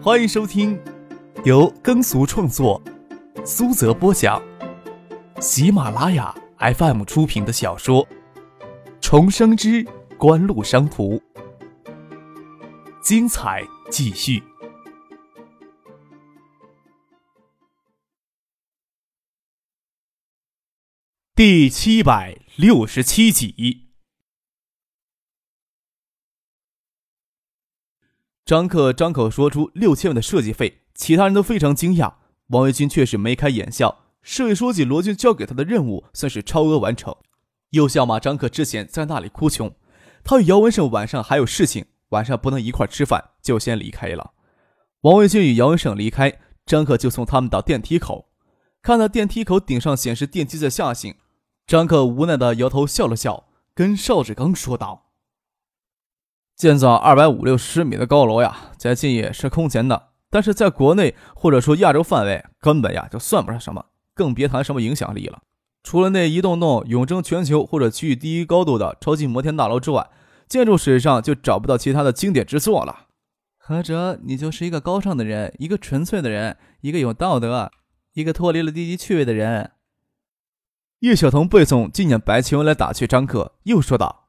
欢迎收听由耕俗创作、苏泽播讲、喜马拉雅 FM 出品的小说《重生之官路商途》，精彩继续，第七百六十七集。张克张口说出六千万的设计费，其他人都非常惊讶。王维军却是眉开眼笑。市委书记罗军交给他的任务算是超额完成。又笑骂张克之前在那里哭穷。他与姚文胜晚上还有事情，晚上不能一块吃饭，就先离开了。王维军与姚文胜离开，张克就送他们到电梯口。看到电梯口顶上显示电梯在下行，张克无奈的摇头笑了笑，跟邵志刚说道。建造二百五六十米的高楼呀，在近也是空前的，但是在国内或者说亚洲范围，根本呀就算不上什么，更别谈什么影响力了。除了那一栋栋永争全球或者区域第一高度的超级摩天大楼之外，建筑史上就找不到其他的经典之作了。何哲，你就是一个高尚的人，一个纯粹的人，一个有道德，一个脱离了低级趣味的人。叶晓彤背诵纪念白求恩来打趣张克，又说道。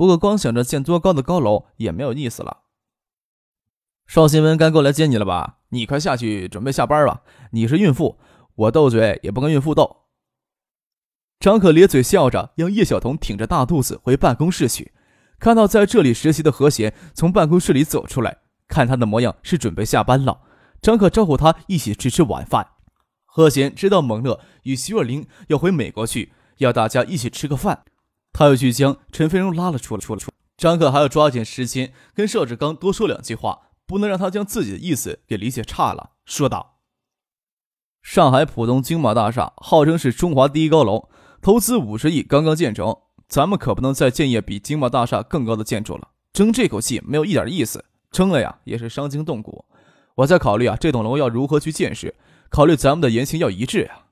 不过，光想着建多高的高楼也没有意思了。邵新文该过来接你了吧？你快下去准备下班吧。你是孕妇，我斗嘴也不跟孕妇斗。张可咧嘴笑着，让叶晓彤挺着大肚子回办公室去。看到在这里实习的何贤从办公室里走出来，看他的模样是准备下班了。张可招呼他一起去吃晚饭。何贤知道蒙乐与徐若琳要回美国去，要大家一起吃个饭。他又去将陈飞荣拉了出来。出了，出张克还要抓紧时间跟邵志刚多说两句话，不能让他将自己的意思给理解差了。说道：“上海浦东金茂大厦号称是中华第一高楼，投资五十亿刚刚建成，咱们可不能再建业比金茂大厦更高的建筑了。争这口气没有一点意思，争了呀也是伤筋动骨。我在考虑啊，这栋楼要如何去建设，考虑咱们的言行要一致呀，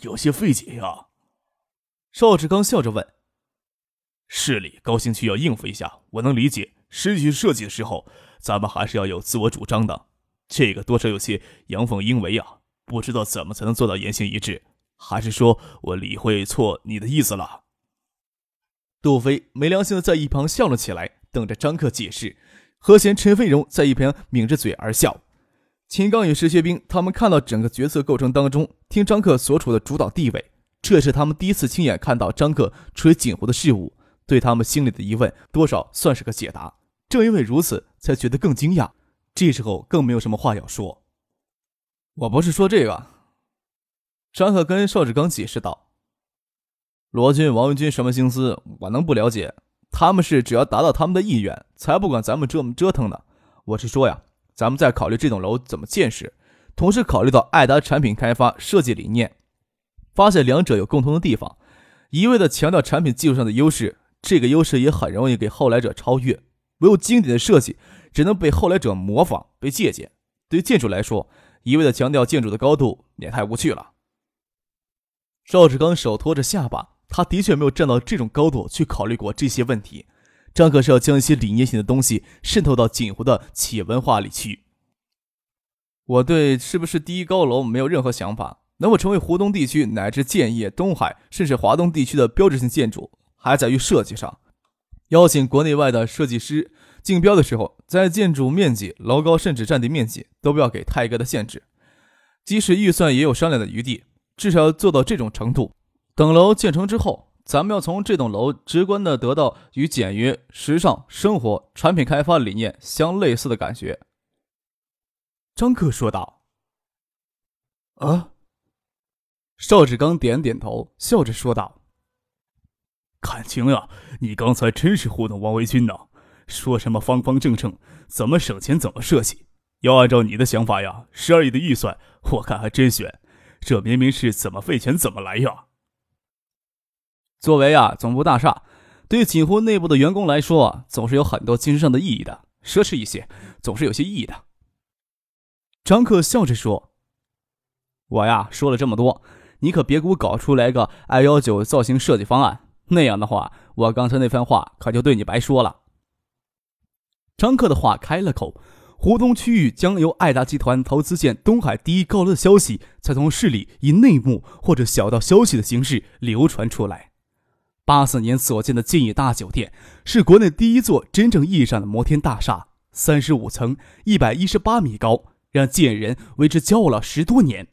有些费解呀。”邵志刚笑着问：“市里高新区要应付一下，我能理解。实际设计的时候，咱们还是要有自我主张的。这个多少有些阳奉阴违啊，不知道怎么才能做到言行一致？还是说我理会错你的意思了？”杜飞没良心的在一旁笑了起来，等着张克解释。何贤、陈飞荣在一旁抿着嘴而笑。秦刚与石学兵他们看到整个决策构成当中，听张克所处的主导地位。这是他们第一次亲眼看到张克处理锦湖的事物，对他们心里的疑问多少算是个解答。正因为如此，才觉得更惊讶。这时候更没有什么话要说。我不是说这个。张克跟邵志刚解释道：“罗军、王文军什么心思，我能不了解？他们是只要达到他们的意愿，才不管咱们这么折腾呢。我是说呀，咱们在考虑这栋楼怎么建设，同时考虑到爱达产品开发设计理念。”发现两者有共同的地方，一味的强调产品技术上的优势，这个优势也很容易给后来者超越。唯有经典的设计，只能被后来者模仿、被借鉴。对建筑来说，一味的强调建筑的高度也太无趣了。赵志刚手托着下巴，他的确没有站到这种高度去考虑过这些问题。张可是要将一些理念性的东西渗透到锦湖的企业文化里去。我对是不是第一高楼没有任何想法。能否成为湖东地区乃至建业、东海甚至华东地区的标志性建筑，还在于设计上。邀请国内外的设计师竞标的时候，在建筑面积、楼高甚至占地面积都不要给太高的限制。即使预算也有商量的余地，至少要做到这种程度。等楼建成之后，咱们要从这栋楼直观的得到与简约、时尚、生活、产品开发理念相类似的感觉。张克说道：“啊。”邵志刚点点头，笑着说道：“感情呀，你刚才真是糊弄王维军呢！说什么方方正正，怎么省钱怎么设计。要按照你的想法呀，十二亿的预算，我看还真悬。这明明是怎么费钱怎么来呀！作为啊总部大厦，对锦湖内部的员工来说，总是有很多精神上的意义的。奢侈一些，总是有些意义的。”张克笑着说：“我呀，说了这么多。”你可别给我搞出来个 i 幺九造型设计方案，那样的话，我刚才那番话可就对你白说了。张克的话开了口，湖东区域将由爱达集团投资建东海第一高楼的消息，才从市里以内幕或者小道消息的形式流传出来。八四年所建的建业大酒店，是国内第一座真正意义上的摩天大厦，三十五层，一百一十八米高，让建人为之骄傲了十多年。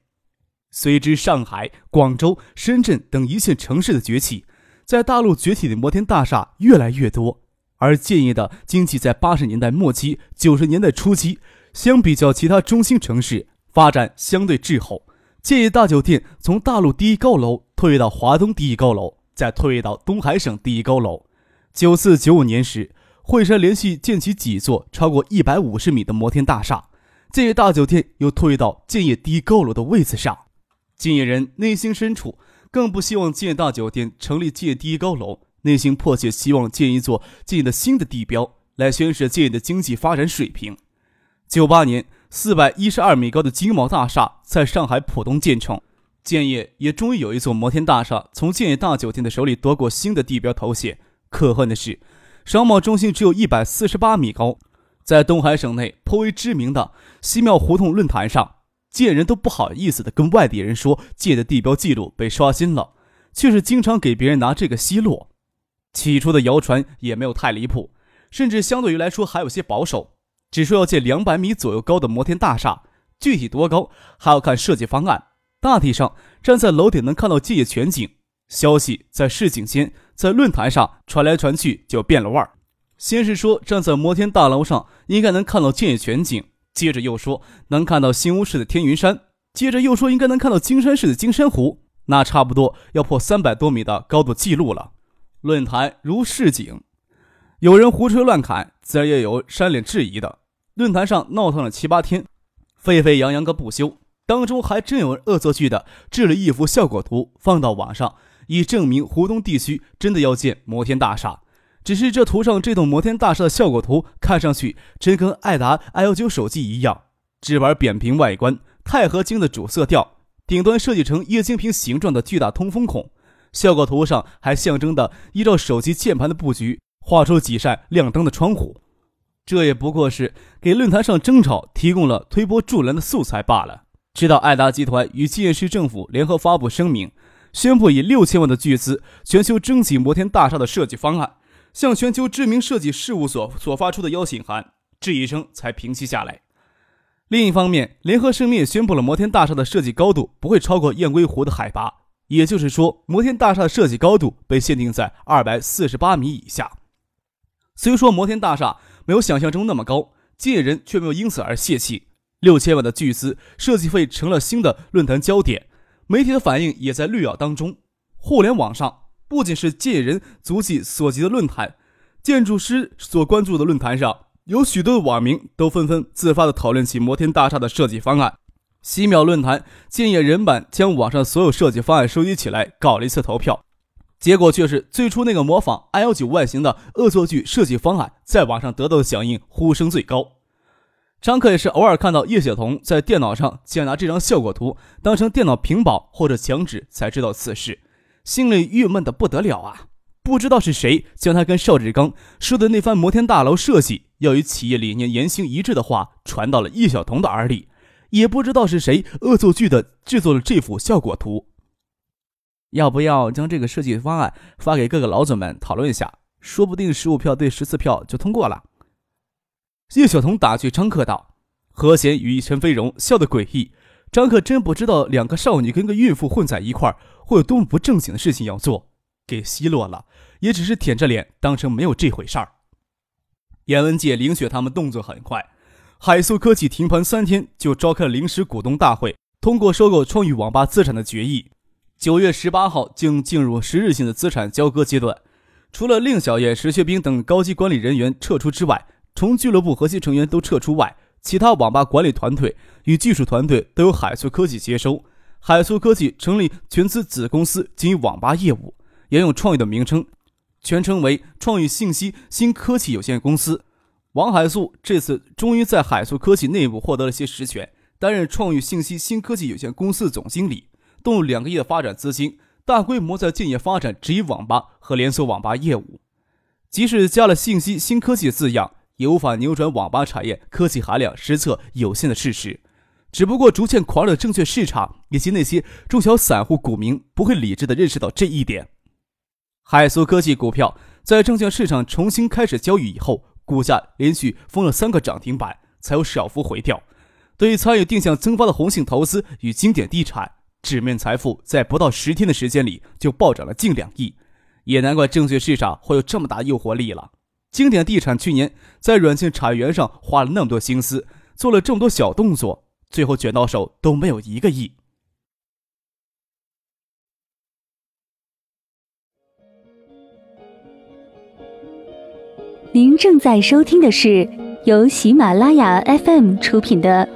随之上海、广州、深圳等一线城市的崛起，在大陆崛起的摩天大厦越来越多，而建业的经济在八十年代末期、九十年代初期，相比较其他中心城市发展相对滞后。建业大酒店从大陆第一高楼退位到华东第一高楼。再退位到东海省第一高楼。九四九五年时，惠山连续建起几座超过一百五十米的摩天大厦，建业大酒店又退位到建业第一高楼的位子上。建业人内心深处更不希望建大酒店成立建第一高楼，内心迫切希望建一座建业的新的地标，来宣示建业的经济发展水平。九八年，四百一十二米高的金茂大厦在上海浦东建成。建业也终于有一座摩天大厦从建业大酒店的手里夺过新的地标头衔。可恨的是，商贸中心只有一百四十八米高，在东海省内颇为知名的西庙胡同论坛上，建人都不好意思的跟外地人说，借的地标记录被刷新了，却是经常给别人拿这个奚落。起初的谣传也没有太离谱，甚至相对于来说还有些保守，只说要建两百米左右高的摩天大厦，具体多高还要看设计方案。大体上，站在楼顶能看到建业全景。消息在市井间，在论坛上传来传去，就变了味儿。先是说站在摩天大楼上应该能看到建业全景，接着又说能看到新屋市的天云山，接着又说应该能看到金山市的金山湖，那差不多要破三百多米的高度记录了。论坛如市井，有人胡吹乱侃，自然也有扇脸质疑的。论坛上闹腾了七八天，沸沸扬扬个不休。当中还真有人恶作剧的制了一幅效果图放到网上，以证明湖东地区真的要建摩天大厦。只是这图上这栋摩天大厦的效果图看上去真跟爱达 i 幺九手机一样，纸板扁平外观，钛合金的主色调，顶端设计成液晶屏形状的巨大通风孔。效果图上还象征的依照手机键盘的布局画出几扇亮灯的窗户。这也不过是给论坛上争吵提供了推波助澜的素材罢了。直到爱达集团与建业市政府联合发布声明，宣布以六千万的巨资全球征集摩天大厦的设计方案，向全球知名设计事务所所发出的邀请函，质疑声才平息下来。另一方面，联合声明也宣布了摩天大厦的设计高度不会超过雁归湖的海拔，也就是说，摩天大厦的设计高度被限定在二百四十八米以下。虽说摩天大厦没有想象中那么高，建人却没有因此而泄气。六千万的巨资设计费成了新的论坛焦点，媒体的反应也在绿咬当中。互联网上不仅是建人足迹所及的论坛，建筑师所关注的论坛上，有许多的网民都纷纷自发的讨论起摩天大厦的设计方案。西秒论坛建业人版将网上所有设计方案收集起来，搞了一次投票，结果却是最初那个模仿 i 幺九外形的恶作剧设计方案，在网上得到的响应呼声最高。张克也是偶尔看到叶晓彤在电脑上竟然拿这张效果图当成电脑屏保或者墙纸，才知道此事，心里郁闷的不得了啊！不知道是谁将他跟邵志刚说的那番摩天大楼设计要与企业理念言行一致的话传到了叶晓彤的耳里，也不知道是谁恶作剧的制作了这幅效果图。要不要将这个设计方案发给各个老总们讨论一下？说不定十五票对十四票就通过了。叶晓彤打趣张克道：“何贤与陈飞荣笑得诡异。张克真不知道两个少女跟个孕妇混在一块儿会有多么不正经的事情要做，给奚落了，也只是舔着脸当成没有这回事儿。”严文杰、林雪他们动作很快，海素科技停盘三天就召开了临时股东大会，通过收购创意网吧资产的决议。九月十八号竟进入十日性的资产交割阶段，除了令小燕、石学兵等高级管理人员撤出之外。从俱乐部核心成员都撤出外，其他网吧管理团队与技术团队都由海素科技接收。海素科技成立全资子公司经营网吧业务，沿用创意的名称，全称为创意信息新科技有限公司。王海素这次终于在海素科技内部获得了些实权，担任创意信息新科技有限公司总经理，动用两个亿的发展资金，大规模在建业发展直营网吧和连锁网吧业务。即使加了信息新科技字样。也无法扭转网吧产业科技含量实测有限的事实。只不过，逐渐狂热的证券市场以及那些中小散户股民不会理智的认识到这一点。海苏科技股票在证券市场重新开始交易以后，股价连续封了三个涨停板，才有小幅回调。对于参与定向增发的红信投资与经典地产，纸面财富在不到十天的时间里就暴涨了近两亿，也难怪证券市场会有这么大诱惑力了。经典地产去年在软件产业园上花了那么多心思，做了这么多小动作。最后卷到手都没有一个亿。您正在收听的是由喜马拉雅 FM 出品的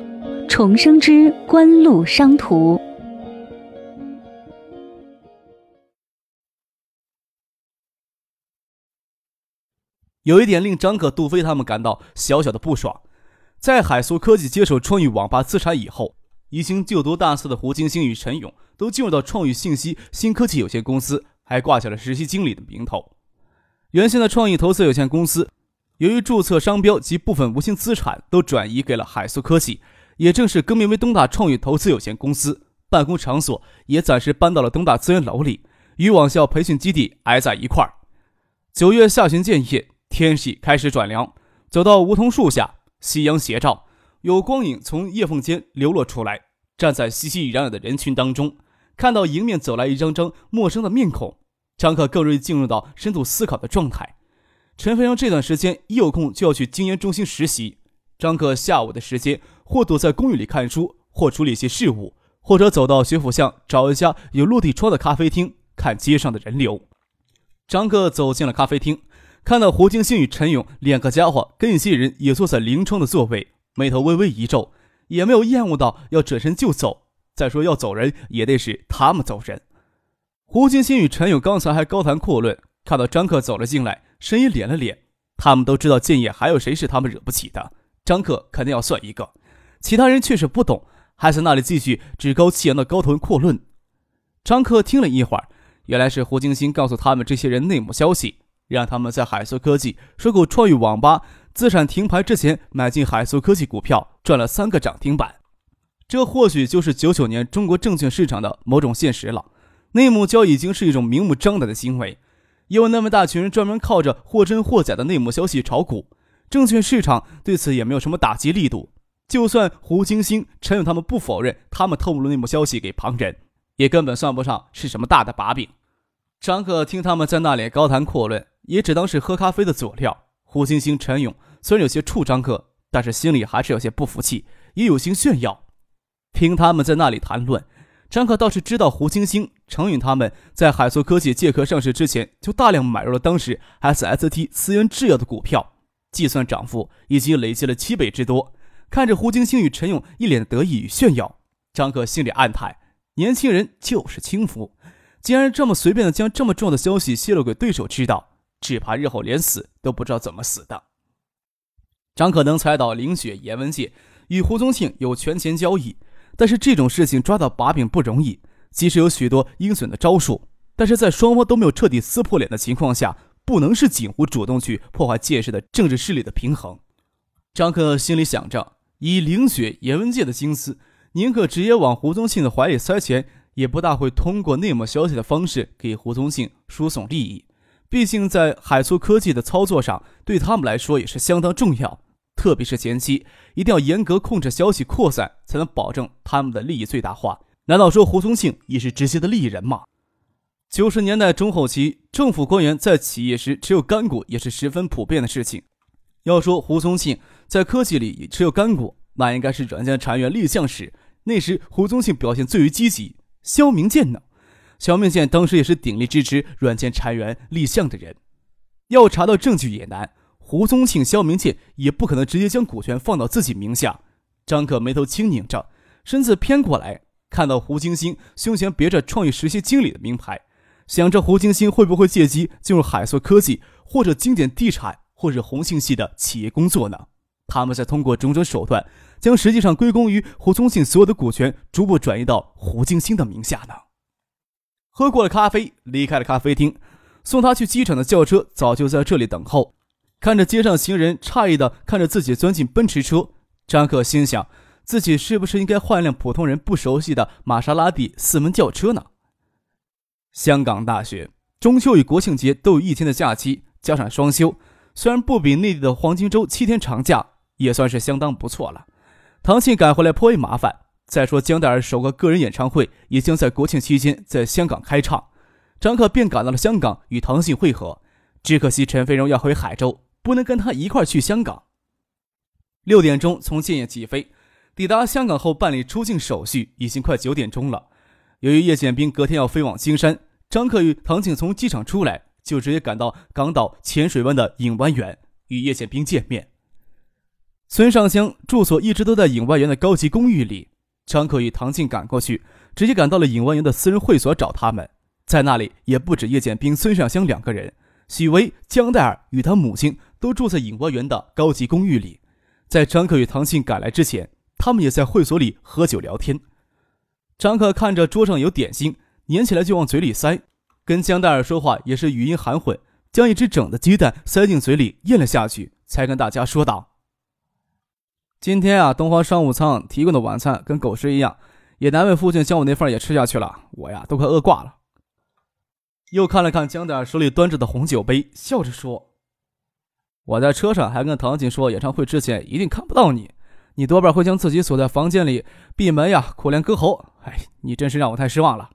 《重生之官路商途》。有一点令张可、杜飞他们感到小小的不爽。在海苏科技接手创意网吧资产以后，已经就读大四的胡金星与陈勇都进入到创意信息新科技有限公司，还挂下了实习经理的名头。原先的创意投资有限公司，由于注册商标及部分无形资产都转移给了海苏科技，也正式更名为东大创意投资有限公司，办公场所也暂时搬到了东大资源楼里，与网校培训基地挨在一块儿。九月下旬建业，天气开始转凉，走到梧桐树下。夕阳斜照，有光影从叶缝间流落出来。站在熙熙攘攘的人群当中，看到迎面走来一张张陌生的面孔，张克更容易进入到深度思考的状态。陈飞扬这段时间一有空就要去经研中心实习，张克下午的时间或躲在公寓里看书，或处理一些事务，或者走到学府巷找一家有落地窗的咖啡厅看街上的人流。张克走进了咖啡厅。看到胡金星与陈勇两个家伙跟一些人也坐在临窗的座位，眉头微微一皱，也没有厌恶到要转身就走。再说要走人，也得是他们走人。胡金星与陈勇刚才还高谈阔论，看到张克走了进来，声音敛了敛。他们都知道建业还有谁是他们惹不起的，张克肯定要算一个。其他人却是不懂，还在那里继续趾高气扬的高谈阔论。张克听了一会儿，原来是胡金星告诉他们这些人内幕消息。让他们在海苏科技收购创意网吧资产停牌之前买进海苏科技股票，赚了三个涨停板。这或许就是九九年中国证券市场的某种现实了。内幕交易已经是一种明目张胆的行为，有那么大群人专门靠着或真或假的内幕消息炒股，证券市场对此也没有什么打击力度。就算胡金星、陈勇他们不否认他们透露内幕消息给旁人，也根本算不上是什么大的把柄。张可听他们在那里高谈阔论。也只当是喝咖啡的佐料。胡星星、陈勇虽然有些怵张克，但是心里还是有些不服气，也有心炫耀。听他们在那里谈论，张克倒是知道胡星星、陈勇他们在海苏科技借壳上市之前就大量买入了当时 SST 思源制药的股票，计算涨幅已经累积了七倍之多。看着胡星星与陈勇一脸得意与炫耀，张克心里暗叹：年轻人就是轻浮，竟然这么随便的将这么重要的消息泄露给对手知道。只怕日后连死都不知道怎么死的。张可能猜到林雪、严文界与胡宗庆有权钱交易，但是这种事情抓到把柄不容易。即使有许多阴损的招数，但是在双方都没有彻底撕破脸的情况下，不能是锦湖主动去破坏界氏的政治势力的平衡。张可心里想着，以林雪、严文界的心思，宁可直接往胡宗庆的怀里塞钱，也不大会通过内幕消息的方式给胡宗庆输送利益。毕竟，在海苏科技的操作上，对他们来说也是相当重要。特别是前期，一定要严格控制消息扩散，才能保证他们的利益最大化。难道说胡宗庆也是直接的利益人吗？九十年代中后期，政府官员在企业时持有干股也是十分普遍的事情。要说胡宗庆在科技里持有干股，那应该是软件产业立项时，那时胡宗庆表现最为积极。肖明建呢？肖明建当时也是鼎力支持软件裁员立项的人，要查到证据也难。胡宗庆、肖明建也不可能直接将股权放到自己名下。张可眉头轻拧着，身子偏过来，看到胡金星胸前别着创意实习经理的名牌，想着胡金星会不会借机进入海硕科技或者经典地产或者红信系的企业工作呢？他们在通过种种手段，将实际上归功于胡宗庆所有的股权逐步转移到胡金星的名下呢？喝过了咖啡，离开了咖啡厅，送他去机场的轿车早就在这里等候。看着街上行人诧异的看着自己钻进奔驰车，张克心想，自己是不是应该换一辆普通人不熟悉的玛莎拉蒂四门轿车呢？香港大学中秋与国庆节都有一天的假期，加上双休，虽然不比内地的黄金周七天长假，也算是相当不错了。唐信赶回来颇为麻烦。再说，江黛儿首个个人演唱会也将在国庆期间在香港开唱，张克便赶到了香港与唐信会合。只可惜陈飞荣要回海州，不能跟他一块去香港。六点钟从建业起飞，抵达香港后办理出境手续，已经快九点钟了。由于叶剑兵隔天要飞往金山，张克与唐静从机场出来就直接赶到港岛浅水湾的影湾园与叶剑兵见面。孙尚香住所一直都在影湾园的高级公寓里。张克与唐静赶过去，直接赶到了尹万元的私人会所找他们。在那里也不止叶剑兵、孙尚香两个人，许巍、江黛儿与他母亲都住在尹万元的高级公寓里。在张克与唐静赶来之前，他们也在会所里喝酒聊天。张克看着桌上有点心，粘起来就往嘴里塞，跟江黛儿说话也是语音含混，将一只整的鸡蛋塞进嘴里咽了下去，才跟大家说道。今天啊，东方商务舱提供的晚餐跟狗食一样，也难为父亲将我那份也吃下去了，我呀都快饿挂了。又看了看江点手里端着的红酒杯，笑着说：“我在车上还跟唐锦说，演唱会之前一定看不到你，你多半会将自己锁在房间里闭门呀，苦练歌喉。哎，你真是让我太失望了。”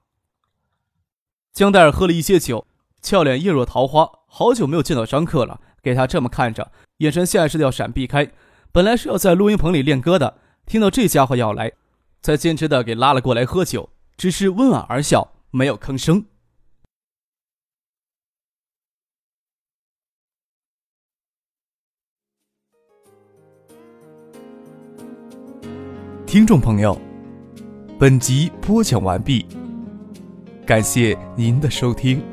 江黛儿喝了一些酒，俏脸艳若桃花，好久没有见到张克了，给他这么看着，眼神下意识的要闪避开。本来是要在录音棚里练歌的，听到这家伙要来，才坚持的给拉了过来喝酒，只是温婉而笑，没有吭声。听众朋友，本集播讲完毕，感谢您的收听。